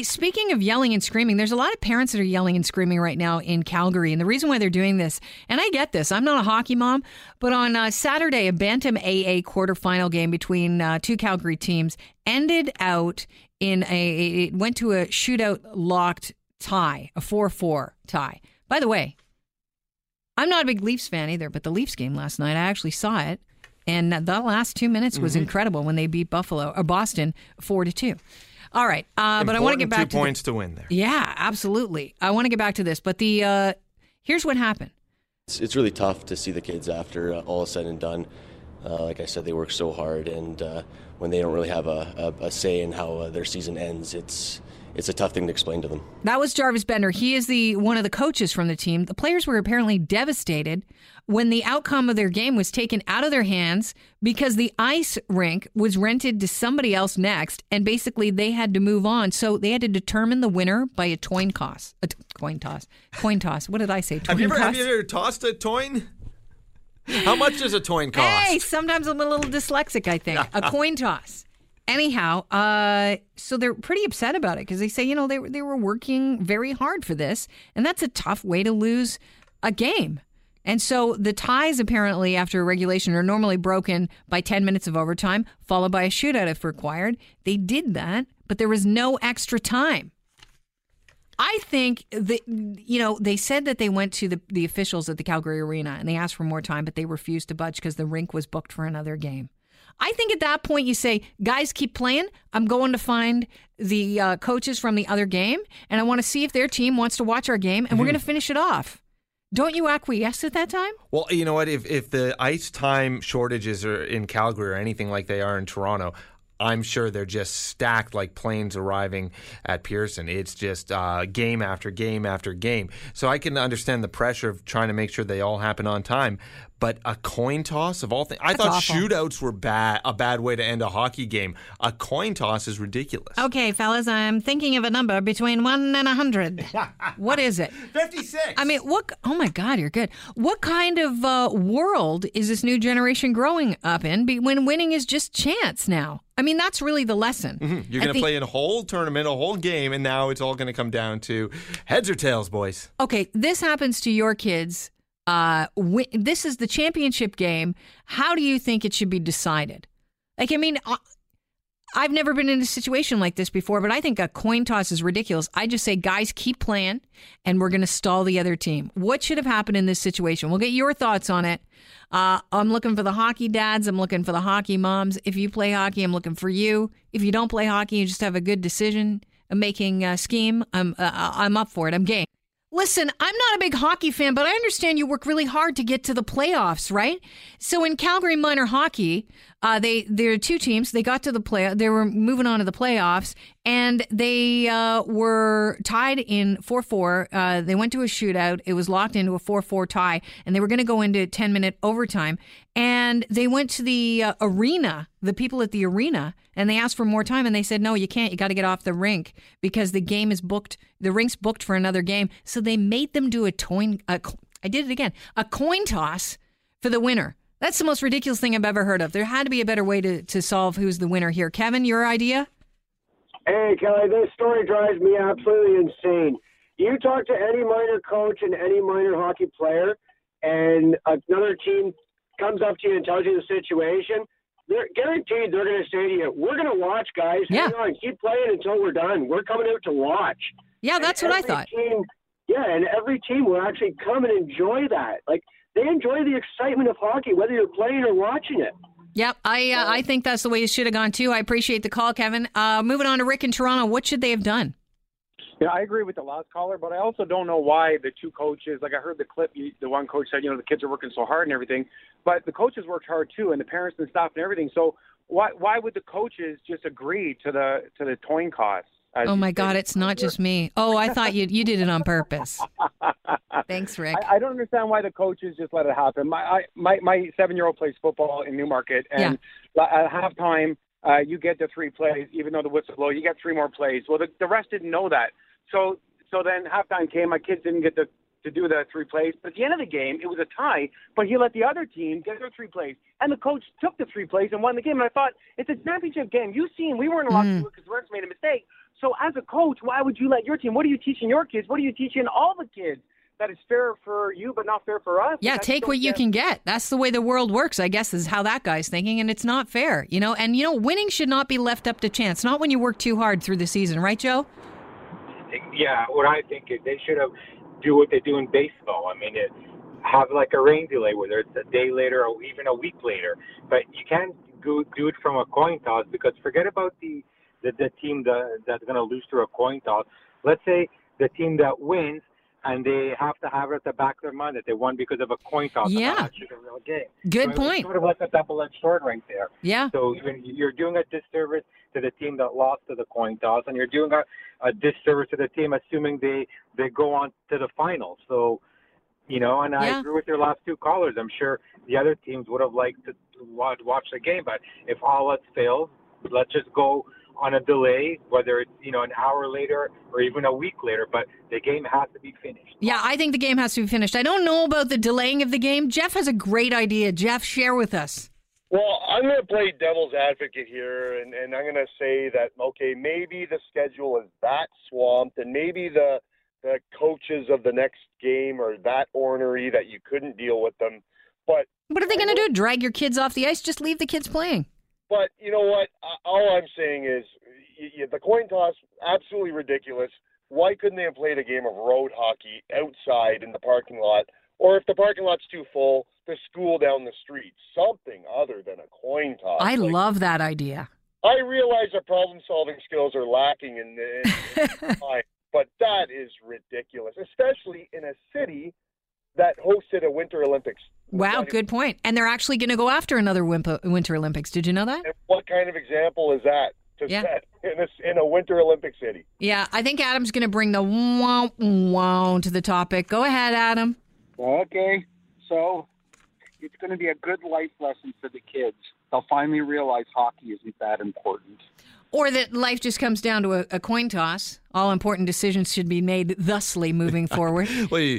Speaking of yelling and screaming, there's a lot of parents that are yelling and screaming right now in Calgary. And the reason why they're doing this, and I get this, I'm not a hockey mom, but on uh, Saturday, a Bantam AA quarterfinal game between uh, two Calgary teams ended out in a, it went to a shootout locked tie, a 4 4 tie. By the way, I'm not a big Leafs fan either, but the Leafs game last night, I actually saw it. And the last two minutes was mm-hmm. incredible when they beat Buffalo or Boston 4 to 2. All right, uh, but I want to get back two to points the, to win there. Yeah, absolutely. I want to get back to this, but the uh, here's what happened. It's, it's really tough to see the kids after uh, all is said and done. Uh, like I said, they work so hard, and uh, when they don't really have a, a, a say in how uh, their season ends, it's it's a tough thing to explain to them. That was Jarvis Bender. He is the one of the coaches from the team. The players were apparently devastated when the outcome of their game was taken out of their hands because the ice rink was rented to somebody else next, and basically they had to move on. So they had to determine the winner by a coin toss. A t- coin toss. Coin toss. What did I say? have you ever have you ever tossed a coin? How much does a coin cost? Hey, sometimes I'm a little dyslexic. I think a coin toss. Anyhow, uh, so they're pretty upset about it because they say, you know, they they were working very hard for this, and that's a tough way to lose a game. And so the ties apparently after regulation are normally broken by 10 minutes of overtime, followed by a shootout if required. They did that, but there was no extra time. I think that you know they said that they went to the the officials at the Calgary Arena and they asked for more time, but they refused to budge because the rink was booked for another game. I think at that point you say, guys, keep playing. I'm going to find the uh, coaches from the other game, and I want to see if their team wants to watch our game, and mm-hmm. we're going to finish it off. Don't you acquiesce at that time? Well, you know what? If if the ice time shortages are in Calgary or anything like they are in Toronto, I'm sure they're just stacked like planes arriving at Pearson. It's just uh, game after game after game. So I can understand the pressure of trying to make sure they all happen on time but a coin toss of all things. I That's thought awful. shootouts were bad, a bad way to end a hockey game. A coin toss is ridiculous. Okay, fellas, I'm thinking of a number between one and a hundred. what is it? Fifty-six. I mean, what? Oh my God, you're good. What kind of uh, world is this new generation growing up in? When winning is just chance now. I mean, that's really the lesson. Mm-hmm. You're going to play a whole tournament, a whole game, and now it's all going to come down to heads or tails, boys. Okay, this happens to your kids uh, this is the championship game. How do you think it should be decided? Like, I mean, uh, I've never been in a situation like this before, but I think a coin toss is ridiculous. I just say, guys, keep playing, and we're going to stall the other team. What should have happened in this situation? We'll get your thoughts on it. Uh, I'm looking for the hockey dads. I'm looking for the hockey moms. If you play hockey, I'm looking for you. If you don't play hockey, you just have a good decision making uh, scheme. I'm uh, I'm up for it. I'm game. Listen, I'm not a big hockey fan, but I understand you work really hard to get to the playoffs, right? So in Calgary minor hockey, uh, they there are two teams. They got to the play. They were moving on to the playoffs, and they uh, were tied in four four. Uh, they went to a shootout. It was locked into a four four tie, and they were going to go into ten minute overtime. And they went to the uh, arena, the people at the arena, and they asked for more time, and they said, "No, you can't. You got to get off the rink because the game is booked. The rink's booked for another game." So they made them do a coin. I did it again. A coin toss for the winner. That's the most ridiculous thing I've ever heard of. There had to be a better way to, to solve who's the winner here. Kevin, your idea? Hey, Kelly, this story drives me absolutely insane. You talk to any minor coach and any minor hockey player, and another team comes up to you and tells you the situation, they're guaranteed they're going to say to you, "We're going to watch, guys. Yeah. Hang on, keep playing until we're done. We're coming out to watch." Yeah, that's and what I thought. Team, yeah, and every team will actually come and enjoy that. Like they enjoy the excitement of hockey, whether you're playing or watching it. Yep, I uh, I think that's the way it should have gone too. I appreciate the call, Kevin. Uh, moving on to Rick in Toronto, what should they have done? Yeah, I agree with the last caller, but I also don't know why the two coaches. Like I heard the clip, the one coach said, you know, the kids are working so hard and everything, but the coaches worked hard too, and the parents and staff and everything. So why why would the coaches just agree to the to the toin costs? oh my God, it's not just me. Oh, I thought you you did it on purpose. Thanks, Rick. I, I, don't understand why the coaches just let it happen. My I, my my seven year old plays football in Newmarket, and yeah. at halftime, uh, you get the three plays, even though the whistle blow, you get three more plays. Well, the, the rest didn't know that. So so then halftime came, my kids didn't get the to do the three plays. But at the end of the game, it was a tie, but he let the other team get their three plays. And the coach took the three plays and won the game. And I thought, it's a championship game. You've seen, we weren't allowed mm. to do it because Lawrence made a mistake. So as a coach, why would you let your team? What are you teaching your kids? What are you teaching all the kids? That is fair for you, but not fair for us. Yeah, take what you can get. That's the way the world works, I guess, is how that guy's thinking, and it's not fair, you know. And you know, winning should not be left up to chance. Not when you work too hard through the season, right, Joe? Yeah, what I think is they should have do what they do in baseball. I mean, it, have like a rain delay, whether it's a day later or even a week later. But you can't go do it from a coin toss because forget about the the, the team that, that's going to lose through a coin toss. Let's say the team that wins and they have to have it at the back of their mind that they won because of a coin toss. Yeah. Not a real game. Good so point. Sort of like a double-edged sword right there. Yeah. So you're doing a disservice to the team that lost to the coin toss, and you're doing a, a disservice to the team assuming they they go on to the final. So, you know, and I agree with your last two callers. I'm sure the other teams would have liked to watch, watch the game, but if all else fails, let's just go on a delay, whether it's you know an hour later or even a week later. But the game has to be finished. Yeah, I think the game has to be finished. I don't know about the delaying of the game. Jeff has a great idea. Jeff, share with us. Well, I'm going to play devil's advocate here, and, and I'm going to say that okay, maybe the schedule is that swamped, and maybe the the coaches of the next game are that ornery that you couldn't deal with them. But What are they going to do? Drag your kids off the ice? Just leave the kids playing. But you know what? All I'm saying is the coin toss absolutely ridiculous. Why couldn't they have played a game of road hockey outside in the parking lot, or if the parking lot's too full, the school down the street, something other than a coin toss. I Like, love that idea. I realize our problem-solving skills are lacking in the, in time, but that is ridiculous, especially in a city that hosted a Winter Olympics. Wow, good point. And they're actually going to go after another Winter Olympics. Did you know that? And what kind of example is that to Yeah. set in a, in a Winter Olympic city? Yeah, I think Adam's going to bring the wow wow to the topic. Go ahead, Adam. Okay, so it's going to be a good life lesson for the kids. They'll finally realize hockey isn't that important. Or that life just comes down to a, a coin toss. All important decisions should be made thusly moving forward. Well,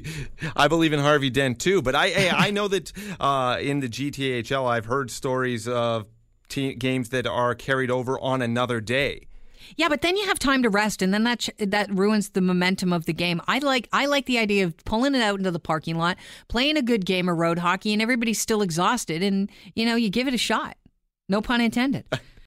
I believe in Harvey Dent too, but I hey, I know that uh, in the GTHL I've heard stories of te- games that are carried over on another day. Yeah, but then you have time to rest, and then that ch- that ruins the momentum of the game. I like I like the idea of pulling it out into the parking lot, playing a good game of road hockey, and everybody's still exhausted, and you know you give it a shot. No pun intended.